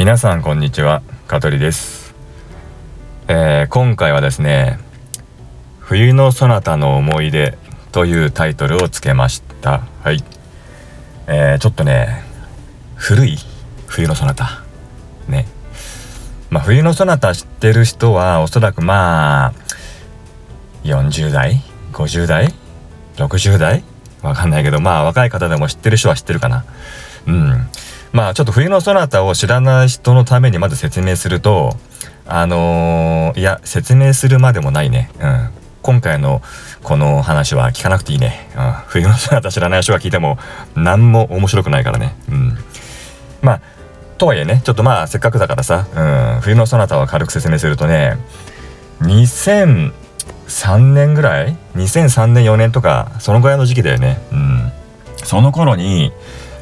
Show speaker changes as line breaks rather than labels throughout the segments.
皆さんこんにちは香取です、えー、今回はですね冬のそなたの思い出というタイトルをつけました。はい、えー、ちょっとね古い冬のそなたね。まあ冬のそなた知ってる人はおそらくまあ40代50代60代？わかんないけどまあ若い方でも知ってる人は知ってるかな。うん。まあちょっと冬のそなたを知らない人のためにまず説明するとあのー、いや説明するまでもないね。うん。今回のこの話は聞かなくていいね、うん、冬のそなた知らない人が聞いても何も面白くないからね。うん。まあとはいえねちょっとまあせっかくだからさ、うん、冬のそなたは軽く説明するとね2003年ぐらい？2003年4年とかそのぐらいの時期だよね。うん。その頃に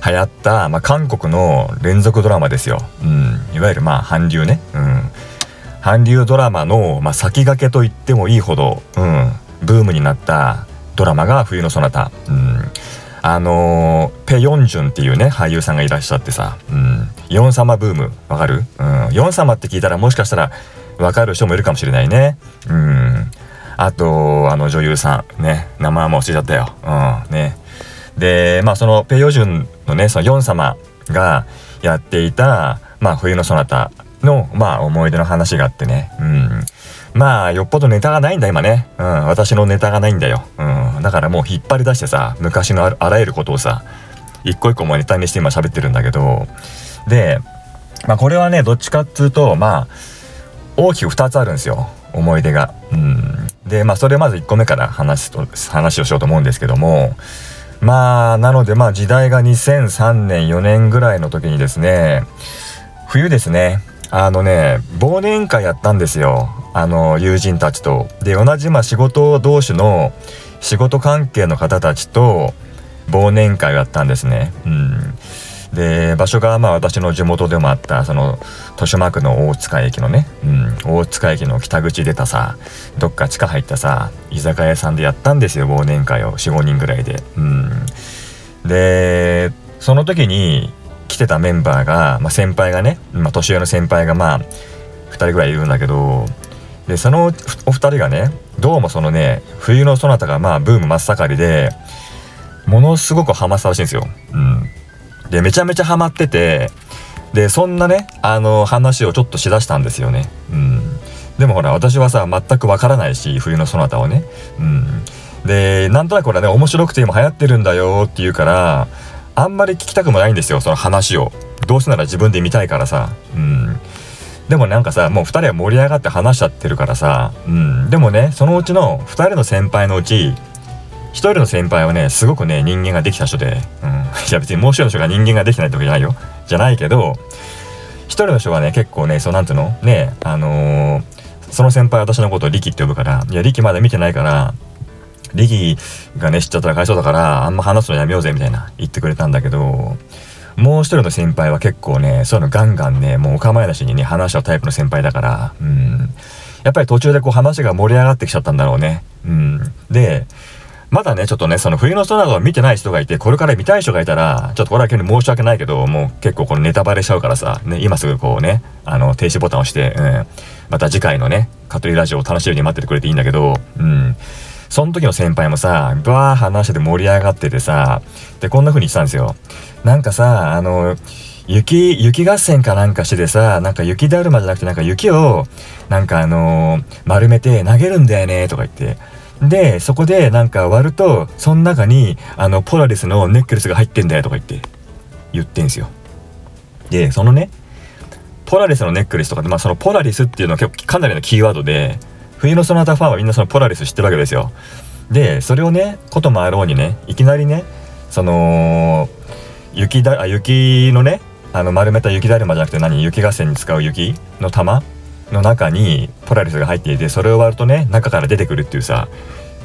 流行った、まあ、韓国の連続ドラマですよ。うん、いわゆるまあ韓流ね。うん、韓流ドラマの、まあ、先駆けと言ってもいいほど、うん、ブームになったドラマが「冬のそなた」うん、あのー、ペ・ヨンジュンっていうね俳優さんがいらっしゃってさ「うん、ヨン様ブーム」わかる、うん、ヨン様って聞いたらもしかしたらわかる人もいるかもしれないね。うん、あとあの女優さん。ね。名前も忘れちゃったよ。うん。ね。でまあそのペ・ヨジュンのねそのヨン様がやっていた、まあ、冬のそなたの、まあ、思い出の話があってね。うん。まあよっぽどネタがないんだ今ね、うん、私のネタがないんだよ、うん、だからもう引っ張り出してさ昔のあらゆることをさ一個一個もネタにして今喋ってるんだけど。で、まあ、これはねどっちかっつうとまあ大きく2つあるんですよ。思い出が。うん、でまあそれまず1個目から話と話をしようと思うんですけども。まあなのでまあ時代が2003年4年ぐらいの時にですね冬ですねあのね忘年会やったんですよあの友人たちと。で同じまあ仕事同士の仕事関係の方たちと忘年会をやったんですね。うんで場所がまあ私の地元でもあったその豊島区の大塚駅のね、うん、大塚駅の北口出たさどっか地下入ったさ居酒屋さんでやったんですよ忘年会を45人ぐらいで。うん、でその時に来てたメンバーが、まあ、先輩がね、まあ、年上の先輩がまあ2人ぐらいいるんだけどでそのお二人がねどうもそのね冬のそなたがまあブーム真っ盛りでものすごくハマったらしいんですよ。うんでめちゃめちゃハマっててでそんなねあの話をちょっとしだしたんですよね。うん、でもほら私はさ全くわからないし冬のそなたをね。うん、でなんとなくこれね面白くて今流行ってるんだよって言うからあんまり聞きたくもないんですよその話を。どうせなら自分で見たいからさ。うんでもなんかさもう2人は盛り上がって話しちゃってるからさ、うん、でもねそのうちの2人の先輩のうち一人の先輩はねすごくね人間ができた人で、うん、いや別にもう一人の人が人間ができないってわけじゃないよ。じゃないけど一人の人はね結構ねそうなんていうの？ねあのー、その先輩私のことを力って呼ぶからいや力まだ見てないから力がね知っちゃったらかわいそうだからあんま話すのやめようぜみたいな言ってくれたんだけどもう一人の先輩は結構ねそういうのガンガンねもうお構いなしにね話しちゃうタイプの先輩だからうん。やっぱり途中でこう話が盛り上がってきちゃったんだろうね。うん。でまだね、ちょっとね、その冬の空を見てない人がいて、これから見たい人がいたら、ちょっとこれは急に申し訳ないけど、もう結構このネタバレしちゃうからさ、ね、今すぐこうね、あの、停止ボタンを押して、うん、また次回のね、カトリーラジオを楽しみに待っててくれていいんだけど、うん。その時の先輩もさ、バー話してて盛り上がっててさ、で、こんな風に言ってたんですよ。なんかさ、あの、雪、雪合戦かなんかしててさ、なんか雪だるまじゃなくてなんか雪を、なんかあのー、丸めて投げるんだよね、とか言って。で、そこでなんか割ると、その中に、あの、ポラリスのネックレスが入ってんだよとか言って、言ってんすよ。で、そのね、ポラリスのネックレスとかで、まあそのポラリスっていうのは結構かなりのキーワードで、冬のその他ファンはみんなそのポラリス知ってるわけですよ。で、それをね、こともあろうにね、いきなりね、その、雪だ、あ、雪のね、あの丸めた雪だるまじゃなくて何？雪合戦に使う雪の玉の中にポラリスが入っていてそれを割るとね中から出てくるっていうさ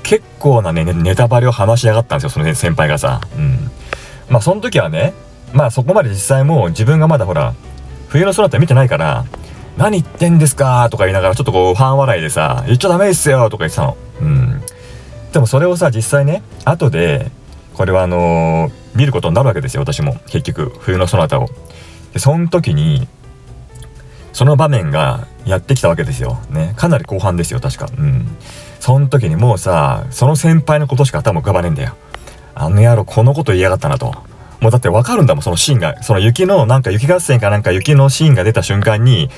結構なねネタバレを話しやがったんですよその、先輩がさ。うん、まあその時はねまあそこまで実際もう自分がまだほら冬の空って見てないから「何言ってんですか?」とか言いながらちょっとこうファン笑いでさ「言っちゃダメですよ」とか言ってたの。うん、でもそれをさ実際ね後でこれはあのー、見ることになるわけですよ私も結局冬のそなたを。でその時にその場面がやってきたわけですよ。ね。かなり後半ですよ、確か。うん。その時にもうさ、その先輩のことしか頭浮かばねえんだよ。あの野郎このこと言いやがったなと。もうだってわかるんだもん、そのシーンが。その雪の、なんか雪合戦かなんか雪のシーンが出た瞬間に、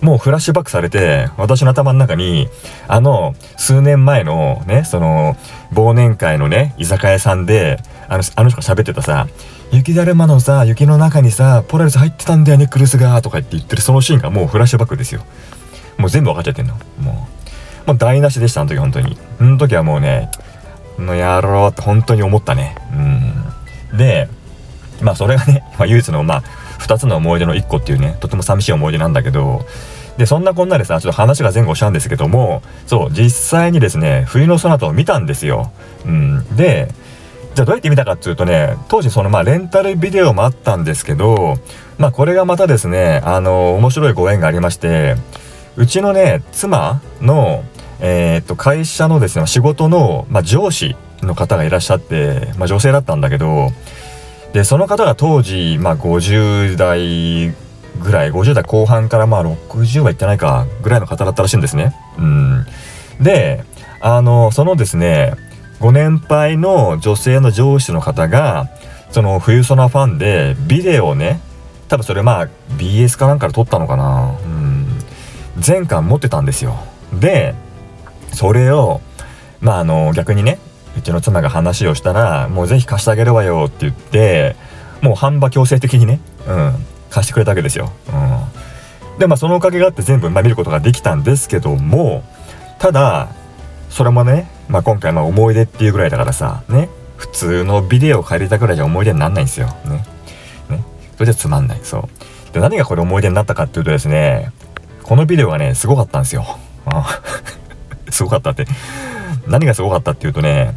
もうフラッシュバックされて、私の頭の中に、あの、数年前のね、その、忘年会のね、居酒屋さんで、あの、あの人が喋ってたさ、雪だるまのさ、雪の中にさ、ポラリス入ってたんだよね、クルスが、とかって言ってるそのシーンがもうフラッシュバックですよ。もう全部分かっちゃってんの。もう。もう台無しでした、あの時、本当に。その時はもうね、の野郎って本当に思ったね。うん。で、まあそれがね、まあ、唯一のまあ2つの思い出の1個っていうねとても寂しい思い出なんだけどでそんなこんなでさちょっと話が前後したんですけどもそう実際にですね冬のソナタを見たんですよ。うん、でじゃあどうやって見たかっていうとね当時そのまあレンタルビデオもあったんですけどまあこれがまたですねあの面白いご縁がありましてうちのね妻のえー、っと会社のですね仕事の、まあ、上司の方がいらっしゃって、まあ、女性だったんだけどでその方が当時、まあ、50代ぐらい50代後半からまあ60はいってないかぐらいの方だったらしいんですね。うん、であのそのですねご年配の女性の上司の方がその冬ソナファンでビデオをね多分それまあ BS かなんかで撮ったのかな、うん、全巻持ってたんですよ。でそれをまああの逆にねうちの妻が話をしたらもうぜひ貸してあげるわよって言ってもう半ば強制的にね、うん、貸してくれたわけですよ。うん、でまあそのおかげがあって全部、まあ、見ることができたんですけどもただそれもね、まあ、今回まあ思い出っていうぐらいだからさね普通のビデオを借りたぐらいじゃ思い出になんないんですよ。ね。ね。それじゃつまんない。そう。で、何がこれ思い出になったかっていうとですね、このビデオがね、すごかったんですよ。すごかったって何がすごかったっていうとね、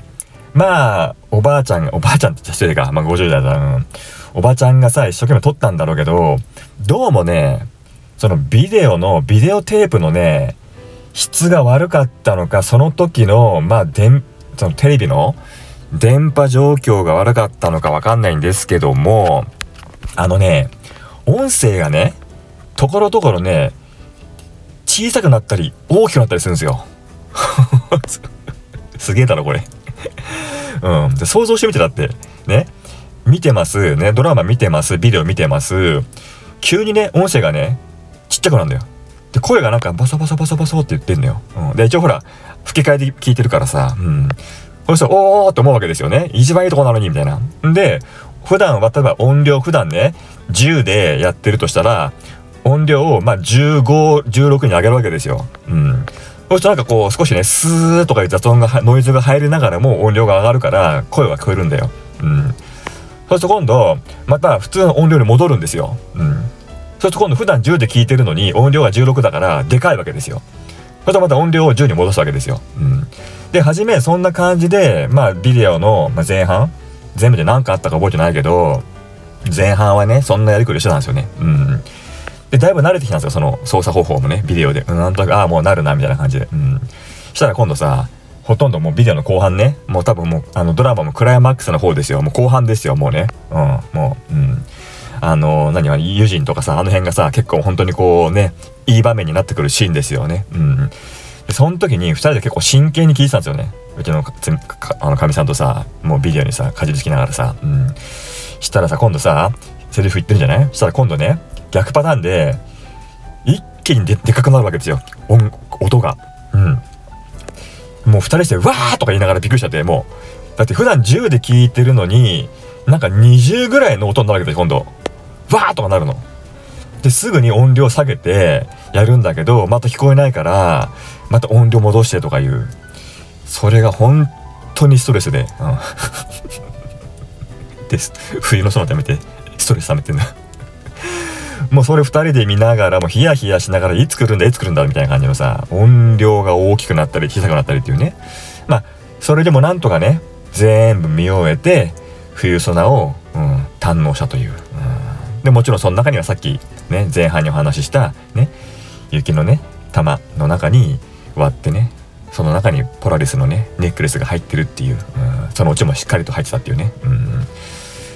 まあ、おばあちゃん、おばあちゃんって言っちゃか、まあ50代だ、うん。おばちゃんがさ、一生懸命撮ったんだろうけど、どうもね、そのビデオの、ビデオテープのね、質が悪かったのか、その時の、まあ、電、そのテレビの電波状況が悪かったのかわかんないんですけども、あのね、音声がね、ところどころね、小さくなったり、大きくなったりするんですよ。すげえだろこれうん。で、想像してみてだって。ね。見てます。ね。ドラマ見てます。ビデオ見てます。急にね、音声がね、ちっちゃくなるんだよ。で、声がなんかバサバサバサバサって言ってんのよ。うん。で、一応ほら、吹き替えで聞いてるからさ、うん。そしたら、おーって思うわけですよね。一番いいとこなのに、みたいな。んで、普段は、例えば音量、普段ね、10でやってるとしたら、音量を、まあ、15、16に上げるわけですよ。うん。そうするとなんかこう少しねスーとかいう雑音がノイズが入りながらも音量が上がるから声が聞こえるんだよ。うん。そうすると今度また普通の音量に戻るんですよ。うん。そうすると今度普段10で聞いてるのに音量が16だからでかいわけですよ。それとまた音量を10に戻すわけですよ。うん。で初めそんな感じでまあビデオの前半全部で何かあったか覚えてないけど前半はねそんなやりくりしてたんですよね。うん。で、だいぶ慣れてきたんですよ、その操作方法もね、ビデオで。うん、なんとなく、ああ、もうなるな、みたいな感じで。うん。したら今度さ、ほとんどもうビデオの後半ね、もう多分もう、あの、ドラマもクライマックスの方ですよ。もう後半ですよ、もうね。うん、もう、うん。あの、何は、友人とかさ、あの辺がさ、結構本当にこうね、いい場面になってくるシーンですよね。うん。で、その時に2人で結構真剣に聞いてたんですよね。うちのあのかみさんとさ、もうビデオにさ、かじりつきながらさ、うん。したらさ、今度さ、セリフ言ってるんじゃない？したら今度ね、逆パターンで一気にででかくなるわけですよ音音が。うん。もう2人して「わー!」とか言いながらびっくりしちゃってもうだって普段10で聞いてるのになんか20ぐらいの音になるわけです今度。わーとかなるの。ですぐに音量下げてやるんだけどまた聞こえないからまた音量戻してとかいうそれが本当にストレスで、うん、です冬の空ためてストレス溜めてんだもうそれ2人で見ながらもヒヤヒヤしながらいつ来るんだいつ来るんだみたいな感じのさ音量が大きくなったり小さくなったりっていうね。まあそれでもなんとかね全部見終えて冬ソナを、うん、堪能したという、うん、でもちろんその中にはさっきね前半にお話ししたね雪のね玉の中に割ってねその中にポラリスのねネックレスが入ってるっていう、うん、そのうちもしっかりと入ってたっていうね、うん、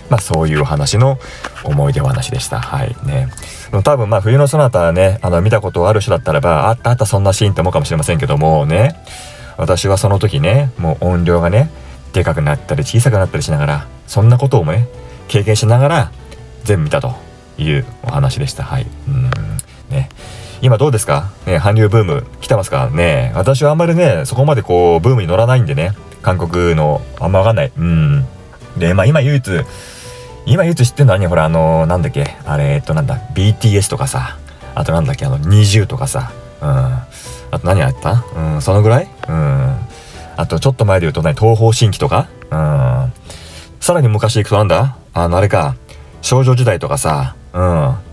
まあそういうお話の思い出話でした。はいね。多分まあ冬のソナタね、あの見たことある人だったらば、あったあったそんなシーンって思うかもしれませんけどもね、私はその時ね、もう音量がね、でかくなったり小さくなったりしながら、そんなことをね、経験しながら全部見たというお話でした。はい。うん。ね。今どうですか？ね、韓流ブーム来てますか？ね。私はあんまりね、そこまでこう、ブームに乗らないんでね、韓国の、あんまわかんない。うん。で、まあ今唯一、今唯一知ってんのはね、ほら、あのー、なんだっけ、あれ、えっと、なんだ、BTS とかさ、あとなんだっけ、あの、20とかさ、うん。あと何やった？うん、そのぐらい？うん。あと、ちょっと前で言うとね、東方神起とか？うん。さらに昔行くとなんだ？あの、あれか、少女時代とかさ、うん、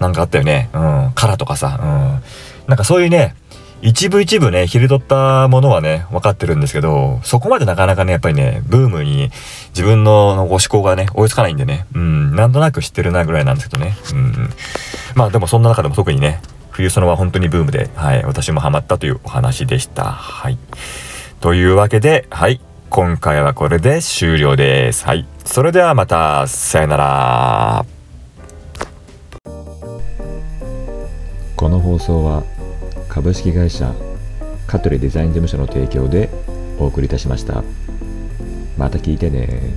なんかあったよね。うん、カラとかさ、うん。なんかそういうね、一部一部ね、切り取ったものはね、分かってるんですけど、そこまでなかなかね、やっぱりね、ブームに自分のご思考がね、追いつかないんでね、うん、なんとなく知ってるなぐらいなんですけどね。うん。まあでもそんな中でも特にね、冬ソノは本当にブームで、はい、私もハマったというお話でした。はい。というわけで、はい、今回はこれで終了です。はい。それではまた、さよなら。
この放送は株式会社香取デザイン事務所の提供でお送りいたしました。また聞いてね